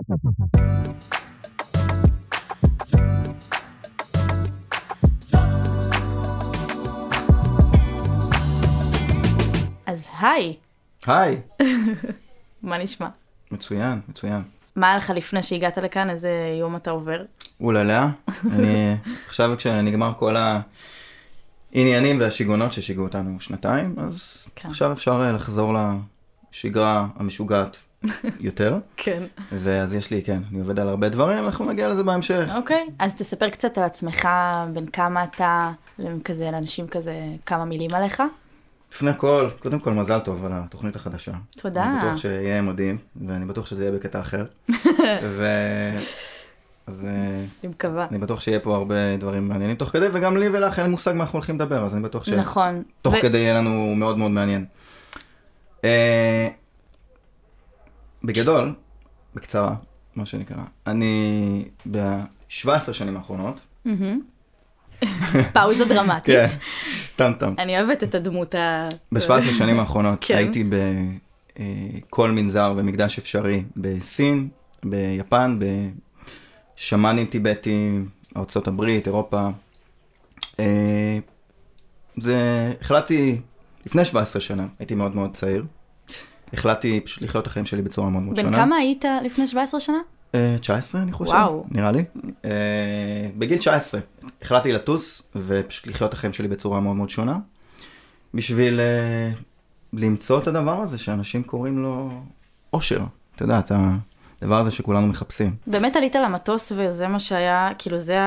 אז היי, היי. מה נשמע? מצוין, מצוין. מה היה לך לפני שהגעת לכאן? איזה יום אתה עובר? אוללה, אני עכשיו כשנגמר כל העניינים והשיגעונות ששיגעו אותנו שנתיים, אז כן. עכשיו אפשר אה, לחזור לשגרה המשוגעת יותר. כן. ואז יש לי, כן, אני עובד על הרבה דברים, אנחנו נגיע לזה בהמשך. אוקיי, אז תספר קצת על עצמך, בין כמה אתה, כזה, לאנשים כזה, כמה מילים עליך. לפני הכל, קודם כל מזל טוב על התוכנית החדשה. תודה. אני בטוח שיהיה מדהים, ואני בטוח שזה יהיה בקטע אחר. ו... אז אה, אני מקווה. אני בטוח שיהיה פה הרבה דברים מעניינים תוך כדי, וגם לי ולך אין מושג מה אנחנו הולכים לדבר, אז אני בטוח ש... נכון. תוך ו- כדי יהיה לנו מאוד מאוד מעניין. אה, בגדול, בקצרה, מה שנקרא, אני ב-17 שנים האחרונות. פאוזה דרמטית. כן, טם טם, אני אוהבת את הדמות ה... ב-17 שנים האחרונות כן. הייתי בכל מנזר ומקדש אפשרי בסין, ביפן, בשמאנים טיבטים, ארצות הברית, אירופה. אה, זה, החלטתי, לפני 17 שנה, הייתי מאוד מאוד צעיר. החלטתי פשוט לחיות את החיים שלי בצורה מאוד מאוד שונה. בן כמה היית לפני 17 שנה? אה, 19 אני חושב, וואו. נראה לי. אה, בגיל 19 החלטתי לטוס ופשוט לחיות את החיים שלי בצורה מאוד מאוד שונה. בשביל אה, למצוא את הדבר הזה שאנשים קוראים לו אושר. אתה יודע, את הדבר הזה שכולנו מחפשים. באמת עלית למטוס וזה מה שהיה, כאילו זה.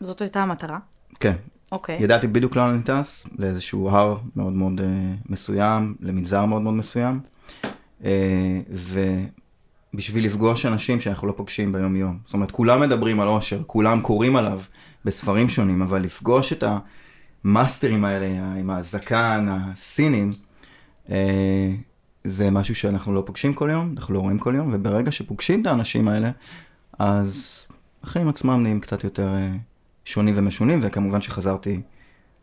זאת הייתה המטרה? כן, אוקיי. ידעתי בדיוק לאן אני טס, לאיזשהו הר מאוד מאוד אה, מסוים, למנזר מאוד מאוד מסוים, אה, ובשביל לפגוש אנשים שאנחנו לא פוגשים ביום יום. זאת אומרת, כולם מדברים על אושר, כולם קוראים עליו בספרים שונים, אבל לפגוש את המאסטרים האלה עם הזקן, הסינים, אה, זה משהו שאנחנו לא פוגשים כל יום, אנחנו לא רואים כל יום, וברגע שפוגשים את האנשים האלה, אז החיים עצמם נהיים קצת יותר אה, שונים ומשונים, וכמובן שחזרתי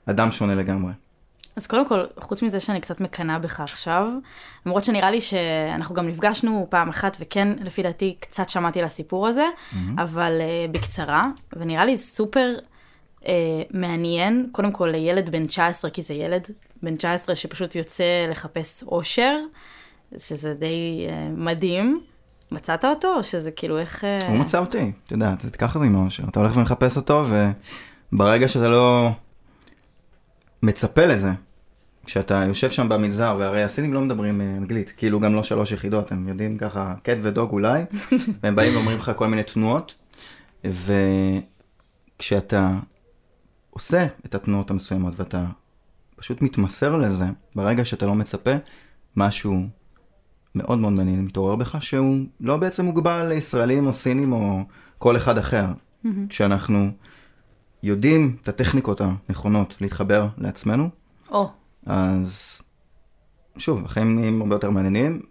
אדם שונה לגמרי. אז קודם כל, חוץ מזה שאני קצת מקנאה בך עכשיו, למרות שנראה לי שאנחנו גם נפגשנו פעם אחת, וכן, לפי דעתי, קצת שמעתי על הסיפור הזה, אבל uh, בקצרה, ונראה לי סופר uh, מעניין, קודם כל לילד בן 19, כי זה ילד בן 19 שפשוט יוצא לחפש אושר, שזה די uh, מדהים. מצאת אותו, או שזה כאילו איך... uh, הוא מצא אותי, אתה יודע, זה- ככה זה עם האושר. אתה הולך ומחפש אותו, וברגע שאתה לא מצפה לזה, כשאתה יושב שם במנזר, והרי הסינים לא מדברים אה, אנגלית, כאילו גם לא שלוש יחידות, הם יודעים ככה קט ודוג אולי, והם באים ואומרים לך כל מיני תנועות, וכשאתה עושה את התנועות המסוימות ואתה פשוט מתמסר לזה, ברגע שאתה לא מצפה, משהו מאוד מאוד מעניין מתעורר בך, שהוא לא בעצם מוגבל לישראלים או סינים או כל אחד אחר. כשאנחנו יודעים את הטכניקות הנכונות להתחבר לעצמנו, או, אז שוב, החיים נהיים הרבה יותר מעניינים,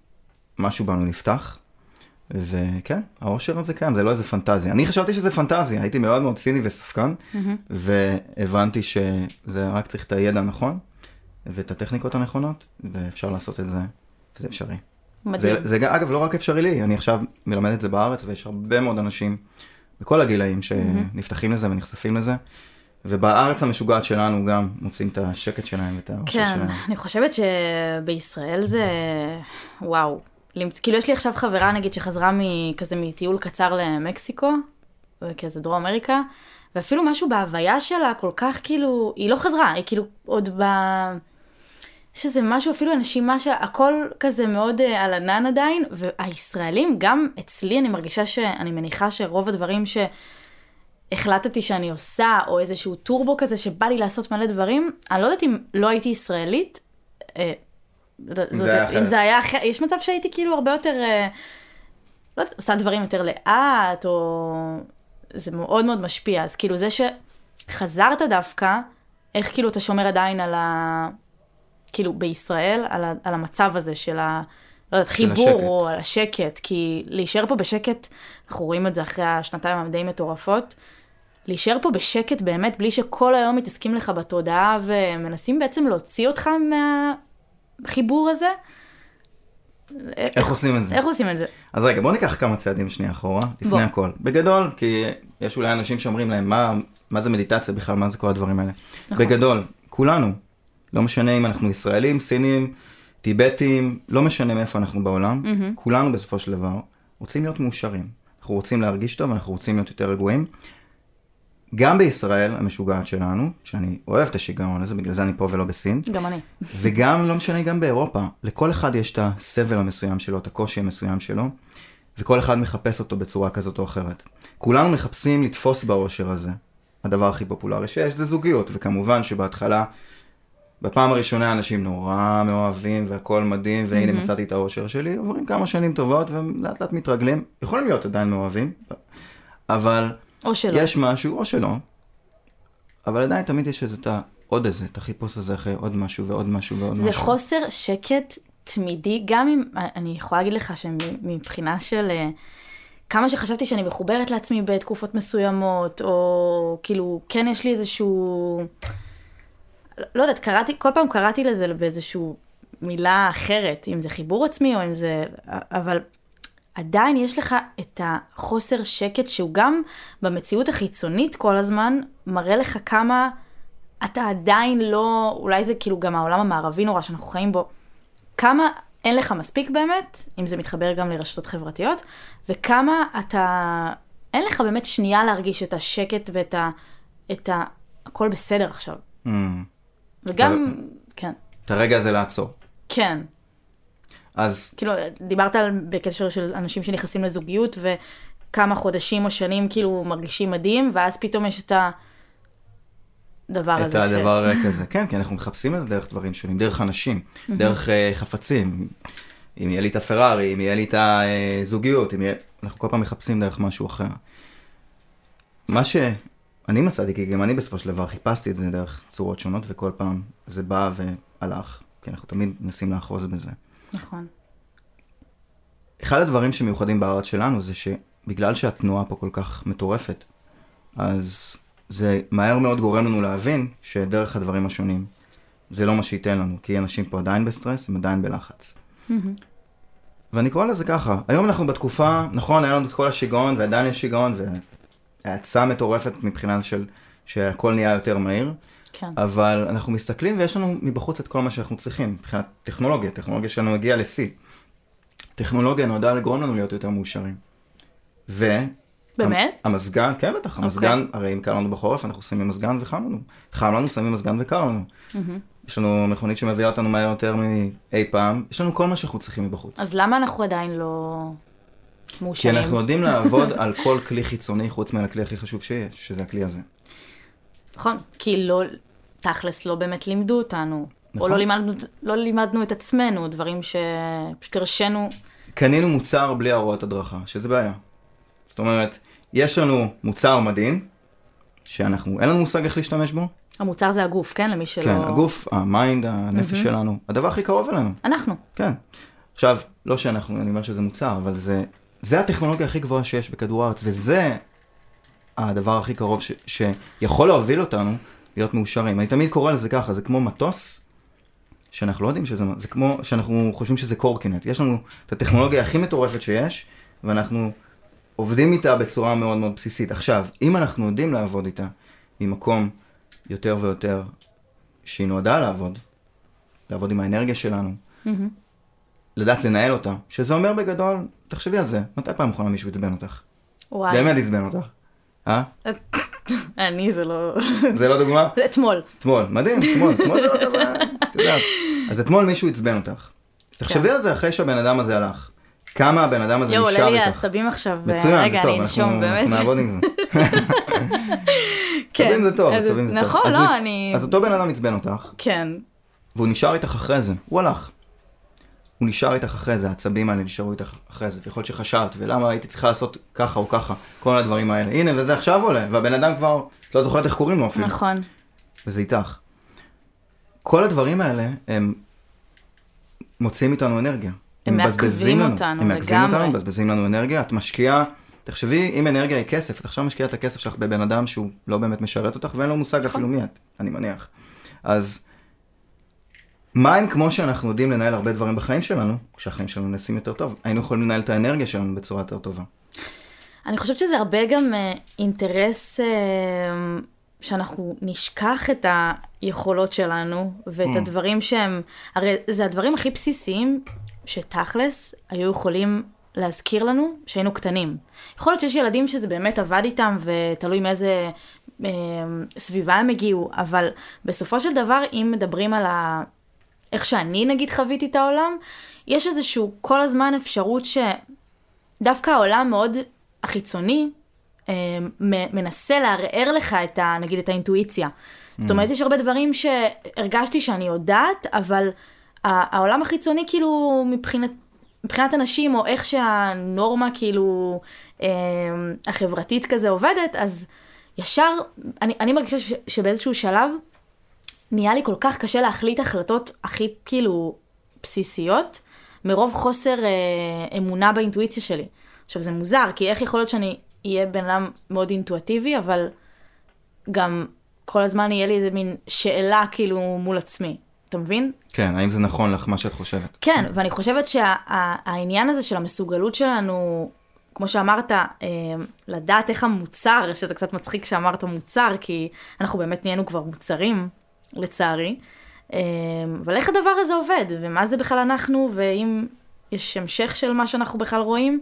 משהו בנו נפתח, וכן, האושר הזה קיים, זה לא איזה פנטזיה. אני חשבתי שזה פנטזיה, הייתי מאוד מאוד ציני וספקן, והבנתי שזה רק צריך את הידע הנכון, ואת הטכניקות הנכונות, ואפשר לעשות את זה, וזה אפשרי. מדהים. זה, זה אגב לא רק אפשרי לי, אני עכשיו מלמד את זה בארץ, ויש הרבה מאוד אנשים בכל הגילאים שנפתחים לזה ונחשפים לזה, ובארץ המשוגעת שלנו גם מוצאים את השקט שלהם ואת האושר כן, שלהם. אני חושבת שבישראל זה, וואו. למצ... כאילו יש לי עכשיו חברה נגיד שחזרה מכזה מטיול קצר למקסיקו, כזה דרום אמריקה, ואפילו משהו בהוויה שלה כל כך כאילו, היא לא חזרה, היא כאילו עוד ב... יש איזה משהו, אפילו הנשימה שלה, הכל כזה מאוד uh, על ענן עדיין, והישראלים, גם אצלי אני מרגישה שאני מניחה שרוב הדברים שהחלטתי שאני עושה, או איזשהו טורבו כזה שבא לי לעשות מלא דברים, אני לא יודעת אם לא הייתי ישראלית, אה, זאת- זה. אם זה היה אחרת, יש מצב שהייתי כאילו הרבה יותר, אה, לא יודעת, עושה דברים יותר לאט, או... זה מאוד מאוד משפיע, אז כאילו זה שחזרת דווקא, איך כאילו אתה שומר עדיין על ה... כאילו בישראל, על, ה... על המצב הזה של ה... לא יודעת, חיבור השקט. או על השקט, כי להישאר פה בשקט, אנחנו רואים את זה אחרי השנתיים הדי מטורפות, להישאר פה בשקט באמת, בלי שכל היום מתעסקים לך בתודעה ומנסים בעצם להוציא אותך מהחיבור הזה, איך עושים את זה? איך עושים את זה? אז רגע, בוא ניקח כמה צעדים שנייה אחורה, לפני בוא. הכל. בגדול, כי יש אולי אנשים שאומרים להם, מה, מה זה מדיטציה בכלל, מה זה כל הדברים האלה. נכון. בגדול, כולנו, לא משנה אם אנחנו ישראלים, סינים, טיבטים, לא משנה מאיפה אנחנו בעולם, מהמם. כולנו בסופו של דבר רוצים להיות מאושרים. אנחנו רוצים להרגיש טוב, אנחנו רוצים להיות יותר רגועים. גם בישראל המשוגעת שלנו, שאני אוהב את השיגעון הזה, בגלל זה אני פה ולא בסין, גם אני. וגם, לא משנה, גם באירופה, לכל אחד יש את הסבל המסוים שלו, את הקושי המסוים שלו, וכל אחד מחפש אותו בצורה כזאת או אחרת. כולנו מחפשים לתפוס באושר הזה. הדבר הכי פופולרי שיש זה זוגיות, וכמובן שבהתחלה, בפעם הראשונה אנשים נורא מאוהבים והכל מדהים, והנה מהמם. מצאתי את האושר שלי, עוברים כמה שנים טובות ולאט לאט מתרגלים, יכולים להיות עדיין מאוהבים, אבל או שלא. יש משהו, או שלא, אבל עדיין תמיד יש איזה את ה... עוד איזה, את החיפוש הזה אחרי עוד משהו ועוד משהו ועוד זה משהו. חוסר שקט תמידי, גם אם, אני יכולה להגיד לך שמבחינה של אה, כמה שחשבתי שאני מחוברת לעצמי בתקופות מסוימות, או כאילו, כן יש לי איזשהו, לא יודעת, קראתי, כל פעם קראתי לזה באיזשהו מילה אחרת, אם זה חיבור עצמי או אם זה, אבל עדיין יש לך את החוסר שקט שהוא גם במציאות החיצונית כל הזמן מראה לך כמה אתה עדיין לא, אולי זה כאילו גם העולם המערבי נורא שאנחנו חיים בו, כמה אין לך מספיק באמת, אם זה מתחבר גם לרשתות חברתיות, וכמה אתה, אין לך באמת שנייה להרגיש את השקט ואת ה... את ה... הכל בסדר עכשיו. Mm, וגם, כן, את הרגע הזה לעצור. כן. אז כאילו, דיברת על, בקשר של אנשים שנכנסים לזוגיות, וכמה חודשים או שנים כאילו מרגישים מדהים, ואז פתאום יש את הדבר את הזה. הדבר הריק הזה. כן, כי אנחנו מחפשים את זה דרך דברים שונים, דרך אנשים, דרך אה, חפצים. אם יהיה לי את הפרארי, אם יהיה לי את הזוגיות, אם יהיה... אנחנו כל פעם מחפשים דרך משהו אחר. מה שאני מצאתי, כי גם אני בסופו של דבר חיפשתי את זה דרך צורות שונות, וכל פעם זה בא והלך. כי אנחנו תמיד מנסים לאחוז בזה. נכון. אחד הדברים שמיוחדים בארץ שלנו זה שבגלל שהתנועה פה כל כך מטורפת, אז זה מהר מאוד גורם לנו להבין שדרך הדברים השונים זה לא מה שייתן לנו, כי אנשים פה עדיין בסטרס, הם עדיין בלחץ. מהמם. ואני קורא לזה ככה, היום אנחנו בתקופה, נכון, היה לנו את כל השיגעון, ועדיין יש שיגעון, והאצה מטורפת מבחינה של שהכל נהיה יותר מהיר, כן. אבל אנחנו מסתכלים ויש לנו מבחוץ את כל מה שאנחנו צריכים, מבחינת טכנולוגיה, טכנולוגיה שלנו הגיעה לשיא. טכנולוגיה נועדה לגרום לנו להיות יותר מאושרים. ו... באמת? המזגן, כן בטח, המזגן, הרי אם קר לנו בחורף, אנחנו שמים מזגן וחם לנו. חם לנו, שמים מזגן וקר לנו. מהמם. יש לנו מכונית שמביאה אותנו מהר יותר מאי פעם, יש לנו כל מה שאנחנו צריכים מבחוץ. אז למה אנחנו עדיין לא כי מאושרים? אנחנו יודעים לעבוד על כל כלי חיצוני חוץ מהכלי הכי חשוב שיש, שזה הכלי הזה. נכון, כי לא, תכלס לא באמת לימדו אותנו. או נכון. לא לימדנו, לא לימדנו את עצמנו, דברים שפשוט הרשינו. קנינו מוצר בלי הוראות הדרכה, שזה בעיה. זאת אומרת, יש לנו מוצר מדהים, שאנחנו, אין לנו מושג איך להשתמש בו. המוצר זה הגוף, כן? למי שלא... כן, הגוף, ה mind, הנפש שלנו, הדבר הכי קרוב אלינו. אנחנו. כן. עכשיו, לא שאנחנו, אני אומר שזה מוצר, אבל זה, זה הטכנולוגיה הכי גבוהה שיש בכדור הארץ, וזה הדבר הכי קרוב ש, שיכול להוביל אותנו להיות מאושרים. אני תמיד קורא לזה ככה, זה כמו מטוס, שאנחנו לא יודעים שזה, זה כמו שאנחנו חושבים שזה קורקינט. יש לנו את הטכנולוגיה הכי מטורפת שיש, ואנחנו עובדים איתה בצורה מאוד מאוד בסיסית. עכשיו, אם אנחנו יודעים לעבוד איתה ממקום יותר ויותר שהיא נועדה לעבוד, לעבוד עם האנרגיה שלנו, מהמם. לדעת לנהל אותה, שזה אומר בגדול, תחשבי על זה, מתי פעם אחרונה מישהו עצבן אותך? וואי. באמת עצבן אותך. אה? אני זה לא... זה לא דוגמה? אתמול. אתמול, מדהים, אתמול, אתמול זה לא כזה, את יודעת. אז אתמול מישהו עצבן אותך. תחשבי על זה אחרי שהבן אדם הזה הלך. כמה הבן אדם הזה יואו, נשאר עולה לי איתך. העצבים עכשיו. מצוין, זה טוב, אנחנו נעבוד עם זה. כן. עצבים זה טוב, עצבים זה טוב. נכון, לא, אני... אז אותו בן אדם עצבן אותך, כן. והוא נשאר איתך אחרי זה, הוא הלך. הוא נשאר איתך אחרי זה, העצבים האלה נשארו איתך אחרי זה, ויכול להיות שחשבת, ולמה הייתי צריכה לעשות ככה או ככה, כל הדברים האלה. הנה, וזה עכשיו עולה, והבן אדם כבר, את לא זוכרת איך קוראים לו אפילו, נכון. וזה איתך. כל הדברים האלה, הם מוציאים מאיתנו אנרגיה. הם מבזבזים מעכבים לנו. אותנו, הם מעכבים. אותנו, מבזבזים לנו אנרגיה. את משקיעה, תחשבי, אם אנרגיה היא כסף, את עכשיו משקיעה את הכסף שלך בבן אדם שהוא לא באמת משרת אותך, ואין לו מושג נכון. אפילו מי את, אני מניח. אז מים כמו שאנחנו יודעים לנהל הרבה דברים בחיים שלנו, כשהחיים שלנו נעשים יותר טוב, היינו יכולים לנהל את האנרגיה שלנו בצורה יותר טובה. אני חושבת שזה הרבה גם אה, אינטרס אה, שאנחנו נשכח את היכולות שלנו ואת Mm. הדברים שהם, הרי זה הדברים הכי בסיסיים שתכלס היו יכולים להזכיר לנו שהיינו קטנים. יכול להיות שיש ילדים שזה באמת עבד איתם ותלוי מאיזה אה, סביבה הם הגיעו, אבל בסופו של דבר אם מדברים על ה... איך שאני נגיד חוויתי את העולם, יש איזשהו כל הזמן אפשרות שדווקא העולם מאוד החיצוני אה, מנסה לערער לך את ה... נגיד את האינטואיציה. זאת אומרת, יש הרבה דברים שהרגשתי שאני יודעת, אבל העולם החיצוני כאילו מבחינת... מבחינת אנשים, או איך שהנורמה כאילו אה, החברתית כזה עובדת, אז ישר, אני, אני מרגישה ש, שבאיזשהו שלב נהיה לי כל כך קשה להחליט החלטות הכי כאילו בסיסיות, מרוב חוסר אה, אמונה באינטואיציה שלי. עכשיו זה מוזר, כי איך יכול להיות שאני אהיה בן אדם מאוד אינטואטיבי, אבל גם כל הזמן יהיה לי איזה מין שאלה כאילו מול עצמי. אתה מבין? כן, האם זה נכון לך מה שאת חושבת? כן, ואני חושבת שהעניין הזה של המסוגלות שלנו, כמו שאמרת, אה, לדעת איך המוצר, שזה קצת מצחיק שאמרת מוצר, כי אנחנו באמת נהיינו כבר מוצרים, לצערי. אה, אבל איך הדבר הזה עובד, ומה זה בכלל אנחנו, ואם יש המשך של מה שאנחנו בכלל רואים,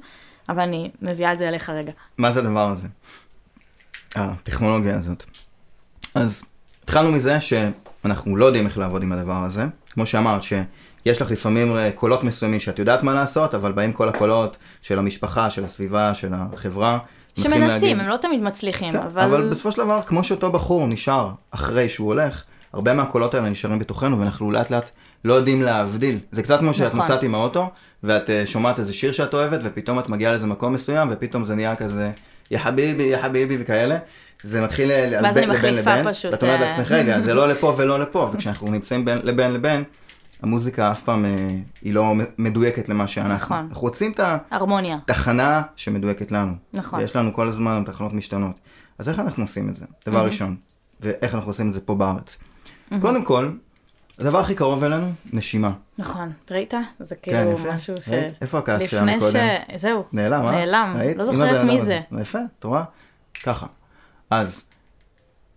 אבל אני מביאה את זה אליך רגע. מה זה הדבר הזה? הטכנולוגיה הזאת. אז התחלנו מזה שאנחנו לא יודעים איך לעבוד עם הדבר הזה. כמו שאמרת, שיש לך לפעמים אה, קולות מסוימים שאת יודעת מה לעשות, אבל באים כל הקולות של המשפחה, של הסביבה, של החברה. שמנסים, להגיד- הם לא תמיד מצליחים, כן, אבל... אבל בסופו של דבר, כמו שאותו בחור נשאר אחרי שהוא הולך, הרבה מהקולות האלה נשארים בתוכנו, ואנחנו לאט לאט לא יודעים להבדיל. זה קצת כמו שאת נכון. נוסעת עם האוטו, ואת אה, שומעת איזה שיר שאת אוהבת, ופתאום את מגיעה לאיזה מקום מסוים, ופתאום זה נהיה כזה, יא חביבי, יא חביבי וכאלה. זה מתחיל אה, לבין מחליפה לבין, פשוט, ואת אומרת אה. לעצמך, רגע, זה לא לפה ולא לפה, וכשאנחנו נמצאים בין לבין לבין, המוזיקה אף פעם היא לא מדויקת למה שאנחנו. נכון. אנחנו רוצים את ה... הרמוניה. תחנה שמדויקת לנו. נכון. ויש לנו כל הזמן תחנות משתנות. אז איך אנחנו עושים את זה? דבר ראשון. ואיך אנחנו עושים את זה פה בארץ. קודם כל, הדבר הכי קרוב אלינו, נשימה. נכון, ראית? זה כן, כאילו יפה. משהו ש... ראית? איפה הכעס שלנו לפני קודם? ש... זהו. נעלם, אה? נעלם. ראית? לא זוכרת מי זה. הזה. יפה, את רואה? ככה. אז,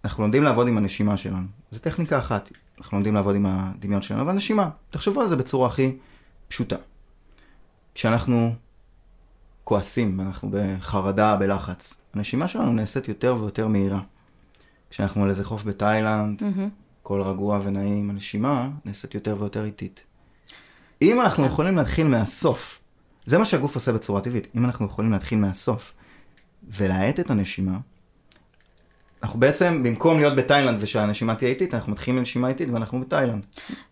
אנחנו לומדים לעבוד עם הנשימה שלנו. זו טכניקה אחת. אנחנו לומדים לעבוד עם הדמיון שלנו, אבל נשימה. תחשבו על זה בצורה הכי פשוטה. כשאנחנו כועסים, אנחנו בחרדה, בלחץ, הנשימה שלנו נעשית יותר ויותר מהירה. כשאנחנו על איזה חוף בתאילנד, מהמם. הכל רגוע ונעים, הנשימה נעשית יותר ויותר איטית. אם אנחנו יכולים להתחיל מהסוף, זה מה שהגוף עושה בצורה טבעית, אם אנחנו יכולים להתחיל מהסוף ולהאט את הנשימה, אנחנו בעצם, במקום להיות בתאילנד ושהנשימה תהיה איטית, אנחנו מתחילים מנשימה איטית ואנחנו בתאילנד.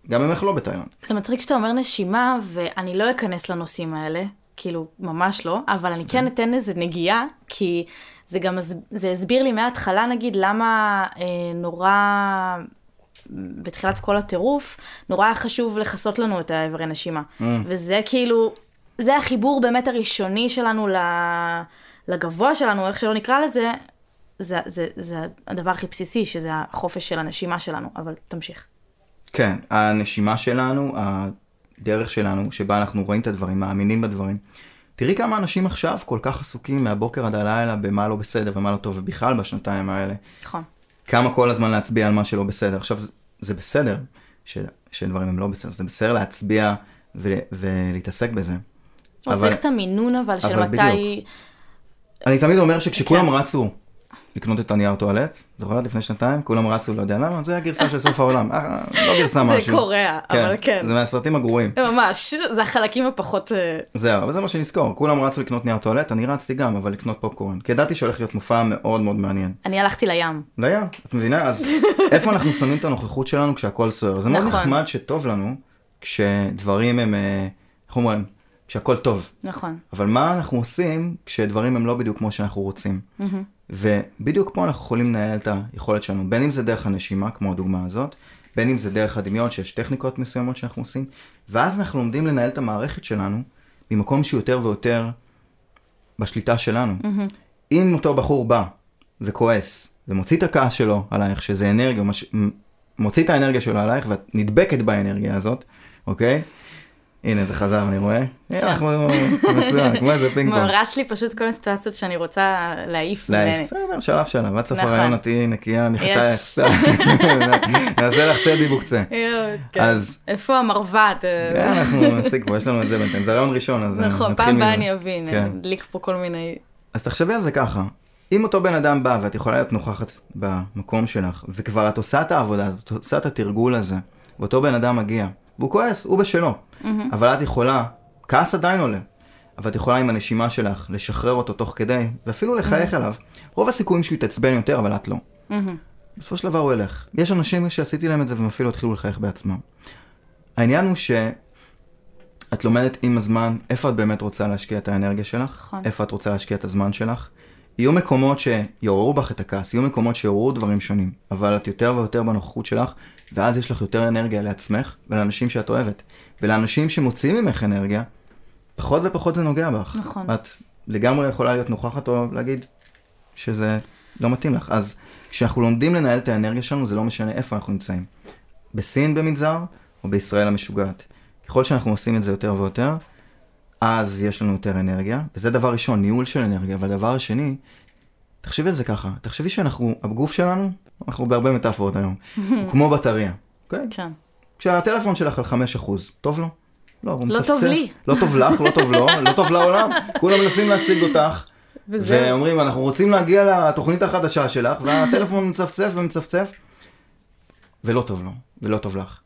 גם אם אנחנו לא בתאילנד. זה מצחיק שאתה אומר נשימה, ואני לא אכנס לנושאים האלה, כאילו, ממש לא, אבל אני כן אתן איזה נגיעה, כי זה גם, זה הסביר לי מההתחלה, נגיד, למה אה, נורא, בתחילת כל הטירוף, נורא היה חשוב לכסות לנו את האיברי נשימה. Mm. וזה כאילו, זה החיבור באמת הראשוני שלנו לגבוה שלנו, איך שלא נקרא לזה, זה, זה, זה הדבר הכי בסיסי, שזה החופש של הנשימה שלנו, אבל תמשיך. כן, הנשימה שלנו, הדרך שלנו, שבה אנחנו רואים את הדברים, מאמינים בדברים. תראי כמה אנשים עכשיו כל כך עסוקים מהבוקר עד הלילה במה לא בסדר ומה לא טוב, ובכלל בשנתיים האלה. נכון. כמה כל הזמן להצביע על מה שלא בסדר. עכשיו, זה, זה בסדר ש, שדברים הם לא בסדר, זה בסדר להצביע ו, ולהתעסק בזה. אבל... צריך את המינון אבל של אבל מתי... אני תמיד אומר שכשכולם כן. רצו לקנות את הנייר טואלט, זוכרת לפני שנתיים? כולם רצו, לא יודע למה, זה הגרסה של סוף העולם. אה, לא גרסה זה משהו. קורע, אבל כן. זה מהסרטים הגרועים. ממש, זה החלקים הפחות... אה, זהו, אבל זה מה שנזכור. כולם רצו לקנות נייר טואלט, אני רצתי גם, אבל לקנות פופקורן. כי ידעתי שהולך להיות מופע מאוד מאוד מעניין. אני הלכתי לים. לים, את מבינה? אז איפה אנחנו שמים את הנוכחות שלנו כשהכול סוער? זה מאוד נכון. נחמד שטוב לנו כשדברים הם, אה, איך אומרים? כשהכול טוב. נכון. אבל מה אנחנו עושים כשדברים הם לא בדיוק כמו שאנחנו רוצים? ובדיוק פה אנחנו יכולים לנהל את היכולת שלנו, בין אם זה דרך הנשימה, כמו הדוגמה הזאת, בין אם זה דרך הדמיון, שיש טכניקות מסוימות שאנחנו עושים, ואז אנחנו לומדים לנהל את המערכת שלנו ממקום שהוא יותר ויותר בשליטה שלנו. אם אותו בחור בא וכועס ומוציא את הכעס שלו עלייך, שזה אנרגיה, מש... מוציא את האנרגיה שלו עלייך ואת נדבקת באנרגיה הזאת, אוקיי? הנה זה חזר אני רואה, הנה, אנחנו מצוין, כמו איזה פינג פונג. רץ לי פשוט כל הסיטואציות שאני רוצה להעיף. בסדר, שלב שלב, עד סוף נכון. הרעיון את תהיי נקייה. יש. נעשה לך צדי בוקצה. כן. אז- איפה המרבט? אה, אנחנו נשיג פה, יש לנו את זה בינתיים, זה רעיון ראשון, אז אה, נכון, נתחיל פעם מזה. הבאה אני אבין, כן. נדליק פה כל מיני... אז תחשבי על זה ככה, אם אותו בן אדם בא ואת יכולה להיות נוכחת במקום שלך, וכבר את עושה את העבודה הזאת, את עושה את התרגול הזה, ואותו בן אדם מגיע, והוא כועס, הוא בשלו, אבל את יכולה, כעס עדיין עולה, אבל את יכולה עם הנשימה שלך לשחרר אותו תוך כדי, ואפילו לחייך אליו. רוב הסיכויים שהוא יתעצבן יותר, אבל את לא. מהמם. בסופו של דבר הוא ילך. יש אנשים שעשיתי להם את זה והם אפילו התחילו לחייך בעצמם. העניין הוא שאת לומדת עם הזמן איפה את באמת רוצה להשקיע את האנרגיה שלך, נכון. איפה את רוצה להשקיע את הזמן שלך. יהיו מקומות שיעוררו בך את הכעס, יהיו מקומות שיעוררו דברים שונים, אבל את יותר ויותר בנוכחות שלך, ואז יש לך יותר אנרגיה לעצמך ולאנשים שאת אוהבת. ולאנשים שמוציאים ממך אנרגיה, פחות ופחות זה נוגע בך. נכון. את לגמרי יכולה להיות נוכחת או להגיד שזה לא מתאים לך. אז כשאנחנו לומדים לנהל את האנרגיה שלנו, זה לא משנה איפה אנחנו נמצאים. בסין במנזר, או בישראל המשוגעת. ככל שאנחנו עושים את זה יותר ויותר, אז יש לנו יותר אנרגיה, וזה דבר ראשון, ניהול של אנרגיה, אבל דבר שני, תחשבי על זה ככה, תחשבי שאנחנו, הגוף שלנו, אנחנו בהרבה מטאפורות היום, הוא כמו בטריה, אוקיי? כן. כשהטלפון שלך על 5%, טוב לו? לא, הוא לא מצפצף. טוב לי. לא טוב לך, לא טוב לו, לא טוב לעולם. כולם מנסים להשיג אותך, וזהו. ואומרים, אנחנו רוצים להגיע לתוכנית החדשה שלך, והטלפון מצפצף ומצפצף, ולא טוב לו, ולא טוב לך.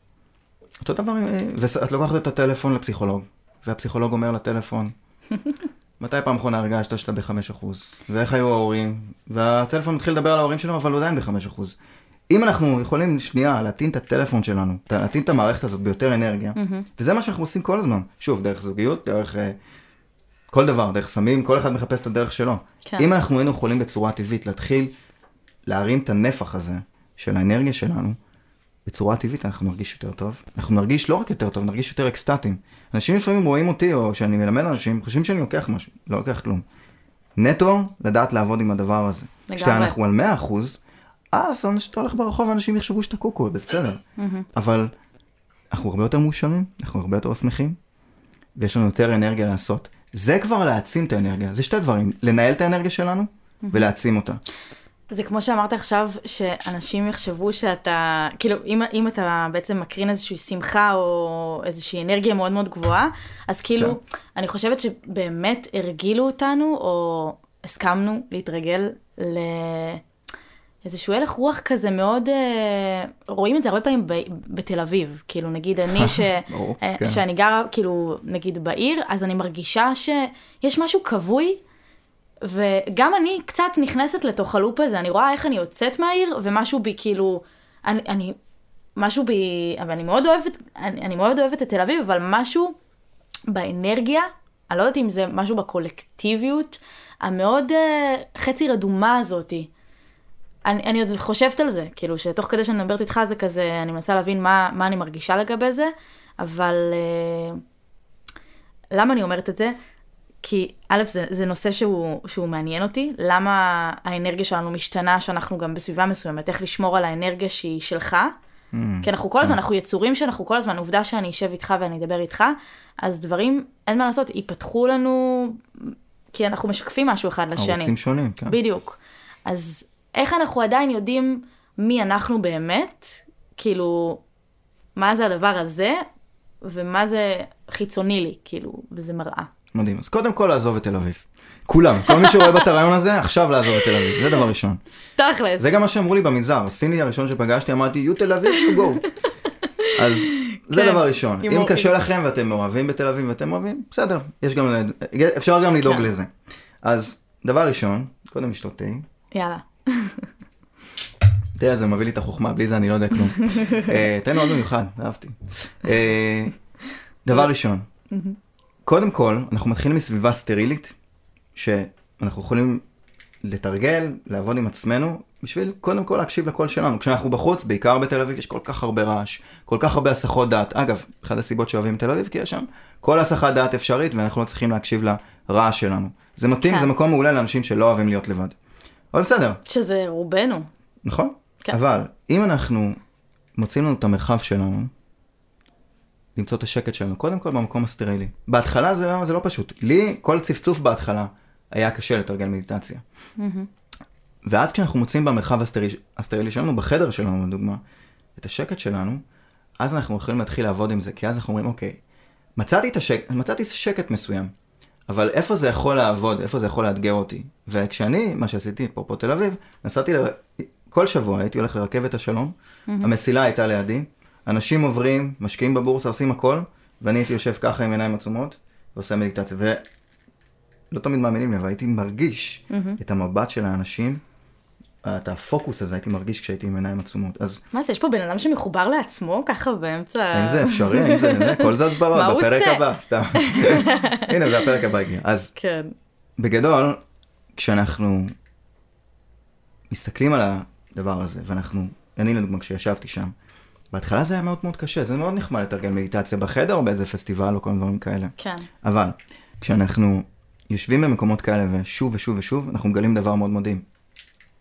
אותו דבר, אה, ואת לוקחת את הטלפון לפסיכולוג, והפסיכולוג אומר לטלפון, מתי פעם אחרונה הרגשת שאתה ב-5%? ואיך היו ההורים? והטלפון מתחיל לדבר על ההורים שלנו, אבל הוא עדיין ב-5%. אם אנחנו יכולים שנייה להטעין את הטלפון שלנו, להטעין את המערכת הזאת ביותר אנרגיה, וזה מה שאנחנו עושים כל הזמן. שוב, דרך זוגיות, דרך אה, כל דבר, דרך סמים, כל אחד מחפש את הדרך שלו. כן. אם אנחנו היינו יכולים בצורה טבעית להתחיל להרים את הנפח הזה של האנרגיה שלנו, בצורה טבעית אנחנו נרגיש יותר טוב. אנחנו נרגיש לא רק יותר טוב, נרגיש יותר אקסטטיים. אנשים לפעמים רואים אותי, או שאני מלמד אנשים, חושבים שאני לוקח משהו, לא לוקח כלום. נטו, לדעת לעבוד עם הדבר הזה. לגמרי. כשאנחנו על 100%, אז אתה הולך ברחוב ואנשים יחשבו שאתה קוקו, בסדר. אבל אנחנו הרבה יותר מאושרים, אנחנו הרבה יותר שמחים, ויש לנו יותר אנרגיה לעשות. זה כבר להעצים את האנרגיה, זה שתי דברים, לנהל את האנרגיה שלנו ולהעצים אותה. זה כמו שאמרת עכשיו, שאנשים יחשבו שאתה, כאילו, אם, אם אתה בעצם מקרין איזושהי שמחה או איזושהי אנרגיה מאוד מאוד גבוהה, אז כאילו, כן. אני חושבת שבאמת הרגילו אותנו, או הסכמנו להתרגל לאיזשהו הלך רוח כזה מאוד, אה, רואים את זה הרבה פעמים ב, בתל אביב, כאילו, נגיד אני ש, ברור, אה, כן. שאני גרה, כאילו, נגיד בעיר, אז אני מרגישה שיש משהו כבוי וגם אני קצת נכנסת לתוך הלופ הזה, אני רואה איך אני יוצאת מהעיר, ומשהו בי כאילו, אני, אני משהו בי, אבל אני מאוד אוהבת, אני, אני מאוד אוהבת את תל אביב, אבל משהו באנרגיה, אני לא יודעת אם זה משהו בקולקטיביות, המאוד uh, חצי רדומה הזאתי. אני, אני עוד חושבת על זה, כאילו שתוך כדי שאני מדברת איתך זה כזה, אני מנסה להבין מה, מה אני מרגישה לגבי זה, אבל uh, למה אני אומרת את זה? כי א', זה, זה נושא שהוא, שהוא מעניין אותי, למה האנרגיה שלנו משתנה, שאנחנו גם בסביבה מסוימת, איך לשמור על האנרגיה שהיא שלך. Mm, כי אנחנו כל הזמן, אנחנו יצורים שאנחנו כל הזמן, עובדה שאני אשב איתך ואני אדבר איתך, אז דברים, אין מה לעשות, ייפתחו לנו, כי אנחנו משקפים משהו אחד לשני. ערוצים שונים, כן. בדיוק. אז איך אנחנו עדיין יודעים מי אנחנו באמת, כאילו, מה זה הדבר הזה, ומה זה חיצוני לי, כאילו, וזה מראה. מדהים. אז קודם כל לעזוב את תל אביב. כולם, כל מי שרואה את הרעיון הזה, עכשיו לעזוב את תל אביב, זה דבר ראשון. תכלס. זה גם מה שאמרו לי במנזר, הסיני הראשון שפגשתי, אמרתי, you תל אביב, you go. אז זה כן. דבר ראשון. אם אור- קשה לכם ואתם מאוהבים בתל אביב ואתם אוהבים, בסדר, יש גם, אפשר גם לדאוג כן. לזה. אז דבר ראשון, קודם לשתות תה. יאללה. תראה, זה מביא לי את החוכמה, בלי זה אני לא יודע כלום. אה, תה מאוד במיוחד, אהבתי. אה, דבר ראשון, קודם כל, אנחנו מתחילים מסביבה סטרילית, שאנחנו יכולים לתרגל, לעבוד עם עצמנו, בשביל קודם כל להקשיב לקול שלנו. כשאנחנו בחוץ, בעיקר בתל אביב, יש כל כך הרבה רעש, כל כך הרבה הסחות דעת. אגב, אחת הסיבות שאוהבים תל אביב, כי יש שם כל הסחת דעת אפשרית, ואנחנו לא צריכים להקשיב לרעש שלנו. זה מתאים, כן. זה מקום מעולה לאנשים שלא אוהבים להיות לבד. אבל בסדר, שזה רובנו. נכון? כן. אבל אם אנחנו מוצאים לנו את המרחב שלנו, למצוא את השקט שלנו, קודם כל במקום הסטרילי. בהתחלה זה לא, זה לא פשוט. לי, כל צפצוף בהתחלה היה קשה לתרגל מדיטציה. ואז כשאנחנו מוצאים במרחב הסטרילי, הסטרילי שלנו, בחדר שלנו לדוגמה, את השקט שלנו, אז אנחנו יכולים להתחיל לעבוד עם זה, כי אז אנחנו אומרים, אוקיי, מצאתי, את השק... מצאתי שקט מסוים, אבל איפה זה יכול לעבוד, איפה זה יכול לאתגר אותי? וכשאני, מה שעשיתי פה תל אביב, נסעתי, ל... כל שבוע הייתי הולך לרכבת השלום, mm-hmm. המסילה הייתה לידי, אנשים עוברים, משקיעים בבורסה, עושים הכל, ואני הייתי יושב ככה עם עיניים עצומות, ועושה מדיטציה. ולא תמיד מאמינים לי, אבל הייתי מרגיש mm-hmm. את המבט של האנשים, את הפוקוס הזה הייתי מרגיש כשהייתי עם עיניים עצומות. אז... מה זה, יש פה בן אדם שמחובר לעצמו ככה באמצע... האם זה אפשרי? האם זה... כל זאת בפרק הבא, סתם. הנה, זה הפרק הבא הגיע. אז כן. בגדול, כשאנחנו מסתכלים על הדבר הזה, ואנחנו, אני לדוגמה, כשישבתי שם, בהתחלה זה היה מאוד מאוד קשה, זה מאוד נחמד לתרגל מדיטציה בחדר או באיזה פסטיבל או כל דברים כאלה. כן. אבל כשאנחנו יושבים במקומות כאלה ושוב ושוב ושוב, אנחנו מגלים דבר מאוד מדהים.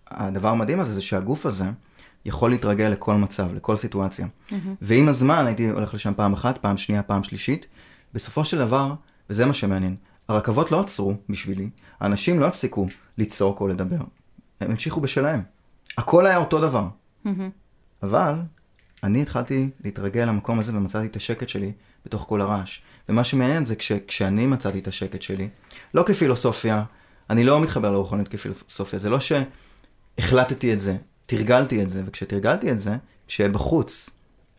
הדבר המדהים הזה זה שהגוף הזה יכול להתרגל לכל מצב, לכל סיטואציה. Mm-hmm. ועם הזמן הייתי הולך לשם פעם אחת, פעם שנייה, פעם שלישית. בסופו של דבר, וזה מה שמעניין, הרכבות לא עצרו בשבילי, האנשים לא הפסיקו לצעוק או לדבר. הם המשיכו בשלהם. הכל היה אותו דבר. Mm-hmm. אבל אני התחלתי להתרגל למקום הזה ומצאתי את השקט שלי בתוך כל הרעש. ומה שמעניין זה כש, כשאני מצאתי את השקט שלי, לא כפילוסופיה, אני לא מתחבר לרוחניות כפילוסופיה, זה לא שהחלטתי את זה, תרגלתי את זה, וכשתרגלתי את זה, כשבחוץ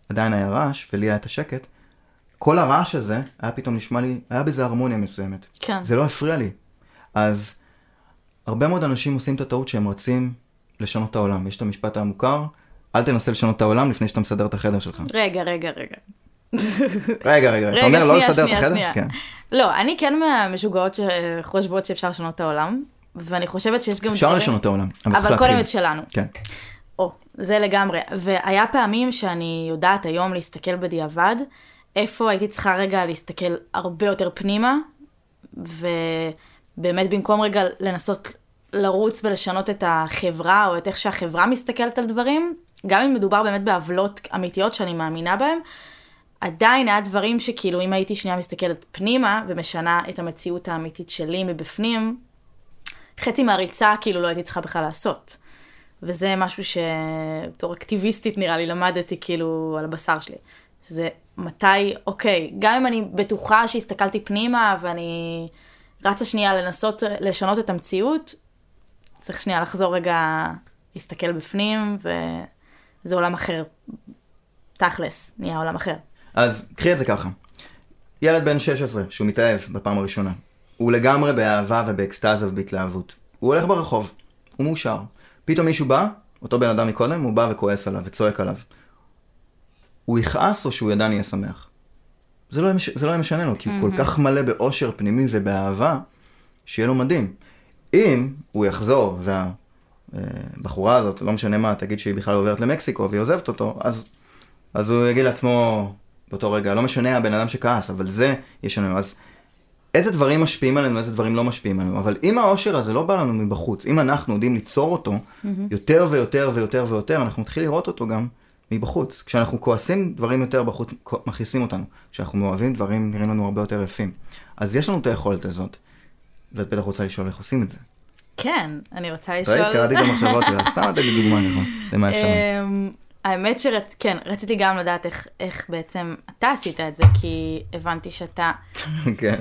עדיין היה רעש ולי היה את השקט, כל הרעש הזה היה פתאום נשמע לי, היה בזה הרמוניה מסוימת. כן. זה לא הפריע לי. אז הרבה מאוד אנשים עושים את הטעות שהם רצים לשנות את העולם. יש את המשפט המוכר, אל תנסה לשנות את העולם לפני שאתה מסדר את החדר שלך. רגע, רגע, רגע. רגע, רגע, אתה אומר לא לסדר את החדר? כן. לא, אני כן מהמשוגעות שחושבות שאפשר לשנות את העולם, ואני חושבת שיש גם... אפשר לשנות את העולם, אבל צריך אבל קודם את שלנו. כן. או, זה לגמרי. והיה פעמים שאני יודעת היום להסתכל בדיעבד, איפה הייתי צריכה רגע להסתכל הרבה יותר פנימה, ובאמת במקום רגע לנסות לרוץ ולשנות את החברה, או את איך שהחברה מסתכלת על דברים, גם אם מדובר באמת בעוולות אמיתיות שאני מאמינה בהן, עדיין היה דברים שכאילו אם הייתי שנייה מסתכלת פנימה ומשנה את המציאות האמיתית שלי מבפנים, חצי מהריצה כאילו לא הייתי צריכה בכלל לעשות. וזה משהו שבתור אקטיביסטית נראה לי למדתי כאילו על הבשר שלי. שזה מתי, אוקיי, גם אם אני בטוחה שהסתכלתי פנימה ואני רצה שנייה לנסות לשנות את המציאות, צריך שנייה לחזור רגע, להסתכל בפנים, וזה עולם אחר. תכלס, נהיה עולם אחר. אז קחי את זה ככה. ילד בן 16 שהוא מתאהב בפעם הראשונה. הוא לגמרי באהבה ובאקסטזה ובהתלהבות. הוא הולך ברחוב, הוא מאושר. פתאום מישהו בא, אותו בן אדם מקודם, הוא בא וכועס עליו וצועק עליו. הוא יכעס או שהוא ידע נהיה שמח? זה לא, זה לא יהיה משנה לו, כי הוא כל כך מלא באושר פנימי ובאהבה, שיהיה לו מדהים. אם הוא יחזור והבחורה הזאת, לא משנה מה, תגיד שהיא בכלל עוברת למקסיקו והיא עוזבת אותו, אז, אז הוא יגיד לעצמו באותו רגע, לא משנה הבן אדם שכעס, אבל זה ישנה. אז איזה דברים משפיעים עלינו, איזה דברים לא משפיעים עלינו. אבל אם העושר הזה לא בא לנו מבחוץ, אם אנחנו יודעים ליצור אותו mm-hmm. יותר ויותר ויותר ויותר, אנחנו נתחיל לראות אותו גם מבחוץ. כשאנחנו כועסים, דברים יותר בחוץ מכעיסים אותנו. כשאנחנו מאוהבים, דברים נראים לנו הרבה יותר יפים. אז יש לנו את היכולת הזאת. ואת בטח רוצה לשאול איך עושים את זה. כן, אני רוצה לשאול... ראית, קראתי את המחשבות שלך, סתם נתתי לי דוגמה, נכון, למה אפשר. אמ, האמת שכן, רציתי גם לדעת איך, איך בעצם אתה עשית את זה, כי הבנתי שאתה... כן.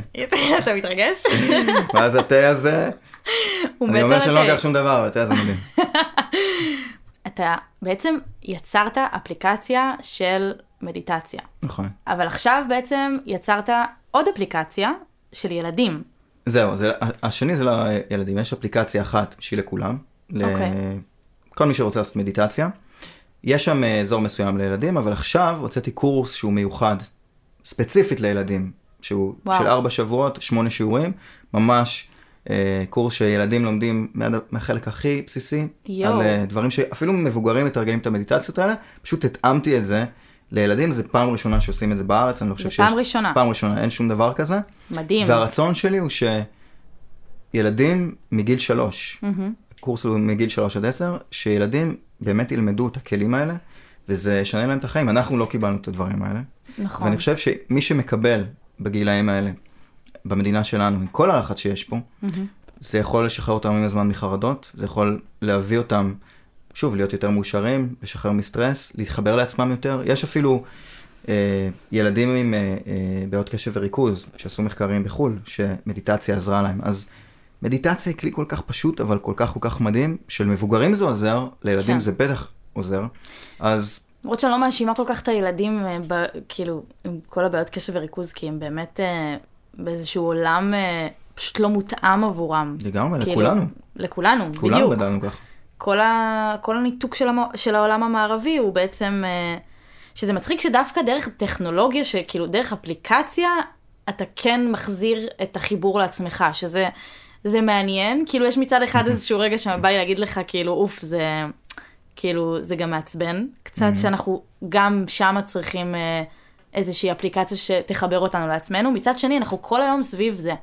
אתה מתרגש? ואז התה הזה, אני אומר שאני לא לוקח שום דבר, אבל התה הזה מדהים. אתה בעצם יצרת אפליקציה של מדיטציה. נכון. אבל עכשיו בעצם יצרת עוד אפליקציה של ילדים. זהו, זה, השני זה לא ילדים, יש אפליקציה אחת שהיא לכולם, okay. אוקיי. לכל מי שרוצה לעשות מדיטציה. יש שם אה, אזור מסוים לילדים, אבל עכשיו הוצאתי קורס שהוא מיוחד, ספציפית לילדים, שהוא וואו. של ארבע שבועות, שמונה שיעורים, ממש אה, קורס שילדים לומדים מה, מהחלק הכי בסיסי, יו. על אה, דברים שאפילו מבוגרים מתרגלים את המדיטציות האלה, פשוט התאמתי את זה לילדים, זה פעם ראשונה שעושים את זה בארץ, אני לא חושב שיש... זה פעם ראשונה. פעם ראשונה, אין שום דבר כזה. מדהים. והרצון שלי הוא שילדים מגיל שלוש, mm-hmm. קורס הוא מגיל שלוש עד עשר, שילדים באמת ילמדו את הכלים האלה, וזה ישנה להם את החיים. אנחנו לא קיבלנו את הדברים האלה. נכון. ואני חושב שמי שמקבל בגילאים האלה, במדינה שלנו, עם כל הלחץ שיש פה, זה יכול לשחרר אותם עם הזמן מחרדות, זה יכול להביא אותם, שוב, להיות יותר מאושרים, לשחרר מסטרס, להתחבר לעצמם יותר. יש אפילו אה, ילדים עם אה, אה, בעיות קשב וריכוז, שעשו מחקרים בחו"ל, שמדיטציה עזרה להם. אז מדיטציה היא כלי כל כך פשוט, אבל כל כך כל כך מדהים, של מבוגרים זה עוזר, לילדים כן. זה בטח עוזר. אז למרות שאני לא מאשימה כל כך את הילדים, אה, ב, כאילו, עם כל הבעיות קשב וריכוז, כי הם באמת אה, באיזשהו עולם אה, פשוט לא מותאם עבורם. לגמרי, כאילו, לכולנו. לכולנו, כולנו בדיוק. גדלנו ככה. כל, ה, כל הניתוק של, המו, של העולם המערבי הוא בעצם, אה, שזה מצחיק שדווקא דרך טכנולוגיה, שכאילו דרך אפליקציה, אתה כן מחזיר את החיבור לעצמך, שזה זה מעניין, כאילו יש מצד אחד איזשהו רגע שבא לי להגיד לך, כאילו, אוף, זה, כאילו, זה גם מעצבן, קצת שאנחנו גם שמה צריכים אה, איזושהי אפליקציה שתחבר אותנו לעצמנו, מצד שני, אנחנו כל היום סביב זה.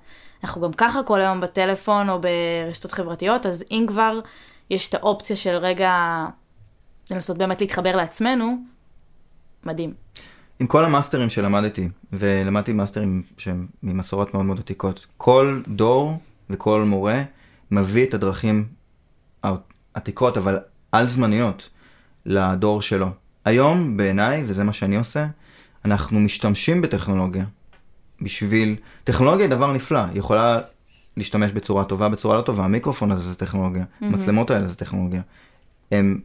אנחנו גם ככה כל היום בטלפון או ברשתות חברתיות, אז אם כבר יש את האופציה של רגע לנסות באמת להתחבר לעצמנו, מדהים. עם כל המאסטרים שלמדתי, ולמדתי מאסטרים שהם ממסורות מאוד מאוד עתיקות, כל דור וכל מורה מביא את הדרכים העתיקות, אבל על זמניות, לדור שלו. היום, בעיניי, וזה מה שאני עושה, אנחנו משתמשים בטכנולוגיה בשביל... טכנולוגיה היא דבר נפלא, היא יכולה להשתמש בצורה טובה, בצורה לא טובה. המיקרופון הזה זה טכנולוגיה, המצלמות האלה זה טכנולוגיה. הם,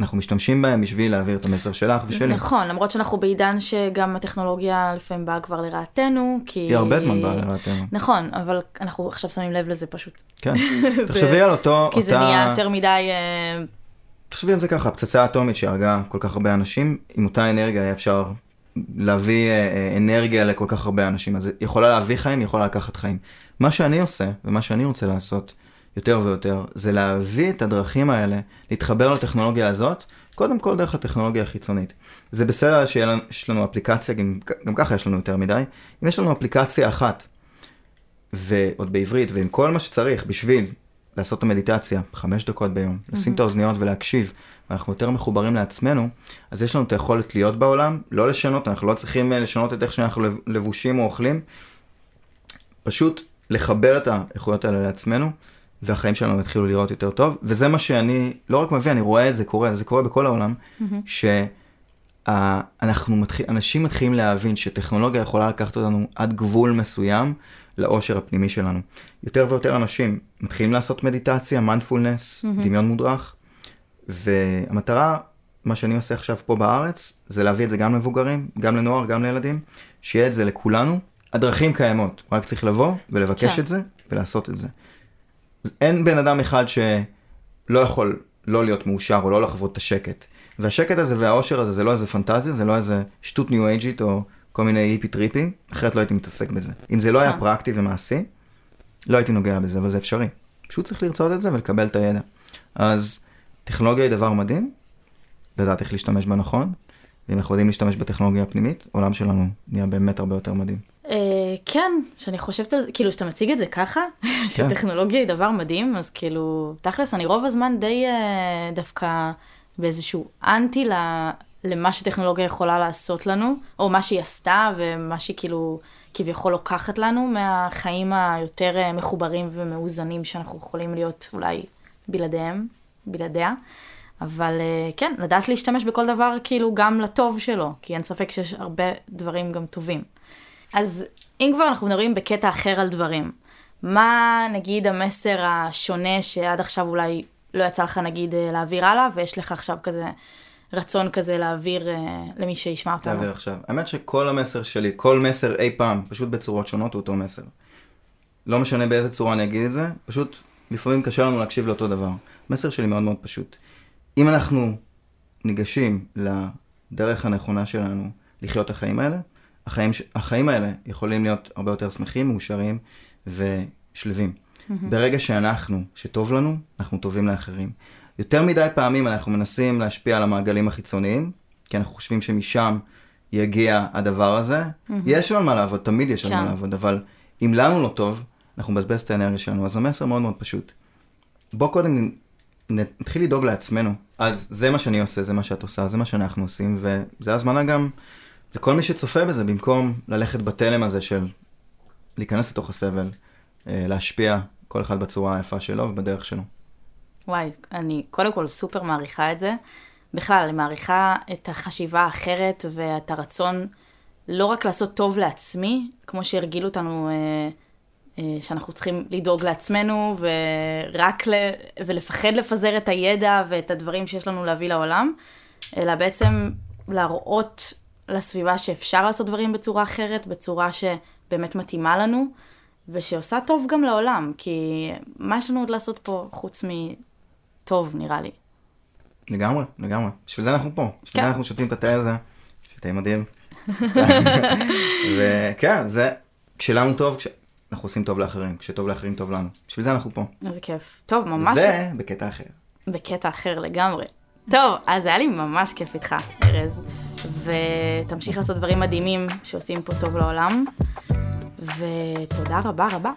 אנחנו משתמשים בהם בשביל להעביר את המסר שלך ושלי. נכון, למרות שאנחנו בעידן שגם הטכנולוגיה לפעמים באה כבר לרעתנו, כי... היא הרבה זמן באה לרעתנו. נכון, אבל אנחנו עכשיו שמים לב לזה פשוט. כן. תחשבי על אותו, כי זה. נהיה יותר מדי... אה, תחשבי על זה ככה, פצצה אטומית שהרגה כל כך הרבה אנשים, עם אותה אנרגיה היה אפשר להביא אה, אה, אנרגיה לכל כך הרבה אנשים. אז היא יכולה להביא חיים, היא יכולה לקחת חיים. מה שאני עושה, ומה שאני רוצה לעשות יותר ויותר, זה להביא את הדרכים האלה, להתחבר לטכנולוגיה הזאת, קודם כל דרך הטכנולוגיה החיצונית. זה בסדר שיש לנו אפליקציה, גם, גם ככה יש לנו יותר מדי, אם יש לנו אפליקציה אחת, ועוד בעברית, ועם כל מה שצריך בשביל לעשות את המדיטציה, חמש דקות ביום, לשים את האוזניות ולהקשיב, ואנחנו יותר מחוברים לעצמנו, אז יש לנו את היכולת להיות בעולם, לא לשנות, אנחנו לא צריכים אה, לשנות את איך שאנחנו לב- לבושים או אוכלים, פשוט לחבר את האיכויות האלה לעצמנו, והחיים שלנו יתחילו לראות יותר טוב, וזה מה שאני לא רק מביא, אני רואה את זה קורה, זה קורה בכל העולם, שאנחנו מתחיל, אנשים מתחילים להבין שטכנולוגיה יכולה לקחת אותנו עד גבול מסוים לאושר הפנימי שלנו. יותר ויותר אנשים מתחילים לעשות מדיטציה, מיינדפולנס, דמיון מודרך, והמטרה, מה שאני עושה עכשיו פה בארץ, זה להביא את זה גם למבוגרים, גם לנוער, גם לילדים, שיהיה את זה לכולנו. הדרכים קיימות, רק צריך לבוא ולבקש כן. את זה ולעשות את זה. אין בן אדם אחד שלא יכול לא להיות מאושר או לא לחוות את השקט. והשקט הזה והאושר הזה זה לא איזה פנטזיה, זה לא איזה שטות ניו אייג'ית או כל מיני היפי טריפי, אחרת לא הייתי מתעסק בזה. אם זה לא היה כן. פרקטי ומעשי, לא הייתי נוגע בזה, אבל זה אפשרי. פשוט צריך לרצות את זה ולקבל את הידע. אז טכנולוגיה היא דבר מדהים, לדעת איך להשתמש בה נכון, ואם אנחנו יודעים להשתמש בטכנולוגיה הפנימית, העולם שלנו נהיה באמת הרבה יותר מדהים. כן, שאני חושבת על זה, כאילו, שאתה מציג את זה ככה, כן. שטכנולוגיה היא דבר מדהים, אז כאילו, תכלס, אני רוב הזמן די אה, דווקא באיזשהו אנטי ל... למה שטכנולוגיה יכולה לעשות לנו, או מה שהיא עשתה, ומה שהיא כאילו כביכול לוקחת לנו מהחיים היותר אה, מחוברים ומאוזנים שאנחנו יכולים להיות אולי בלעדיהם, בלעדיה. אבל אה, כן, לדעת להשתמש בכל דבר כאילו גם לטוב שלו, כי אין ספק שיש הרבה דברים גם טובים. אז אם כבר אנחנו מדברים בקטע אחר על דברים, מה נגיד המסר השונה שעד עכשיו אולי לא יצא לך נגיד אה, להעביר הלאה, ויש לך עכשיו כזה רצון כזה להעביר אה, למי שישמע אותנו? תעביר עכשיו. האמת שכל המסר שלי, כל מסר אי פעם, פשוט בצורות שונות הוא אותו מסר. לא משנה באיזה צורה אני אגיד את זה, פשוט לפעמים קשה לנו להקשיב לאותו דבר. המסר שלי מאוד מאוד פשוט. אם אנחנו ניגשים לדרך הנכונה שלנו לחיות את החיים האלה, החיים, החיים האלה יכולים להיות הרבה יותר שמחים, מאושרים ושלווים. ברגע שאנחנו, שטוב לנו, אנחנו טובים לאחרים. יותר מדי פעמים אנחנו מנסים להשפיע על המעגלים החיצוניים, כי אנחנו חושבים שמשם יגיע הדבר הזה. יש לנו על מה לעבוד, תמיד יש לנו כן. מה לעבוד, אבל אם לנו לא טוב, אנחנו נבזבז את האנרגיה שלנו. אז המסר מאוד מאוד פשוט. בוא קודם נתחיל לדאוג לעצמנו. אז זה מה שאני עושה, זה מה שאת עושה, זה מה שאנחנו עושים, וזה הזמנה גם לכל מי שצופה בזה, במקום ללכת בתלם הזה של להיכנס לתוך הסבל, אה, להשפיע, כל אחד בצורה היפה שלו ובדרך שלו. וואי, אני קודם כל סופר מעריכה את זה. בכלל, אני מעריכה את החשיבה האחרת ואת הרצון לא רק לעשות טוב לעצמי, כמו שהרגילו אותנו אה, אה, שאנחנו צריכים לדאוג לעצמנו ורק ל... ולפחד לפזר את הידע ואת הדברים שיש לנו להביא לעולם, אלא בעצם להראות לסביבה שאפשר לעשות דברים בצורה אחרת, בצורה שבאמת מתאימה לנו, ושעושה טוב גם לעולם, כי מה יש לנו עוד לעשות פה חוץ מטוב, נראה לי. לגמרי, לגמרי. בשביל זה אנחנו פה. בשביל כן. זה אנחנו שותים את התה הזה, שתה מדהים. וכן, זה, כשלנו טוב, כשאנחנו עושים טוב לאחרים, כשטוב לאחרים טוב לנו. בשביל זה אנחנו פה. איזה כיף. טוב, ממש זה בקטע אחר. בקטע אחר לגמרי. טוב, אז היה לי ממש כיף איתך, ארז, ותמשיך לעשות דברים מדהימים שעושים פה טוב לעולם, ותודה רבה רבה.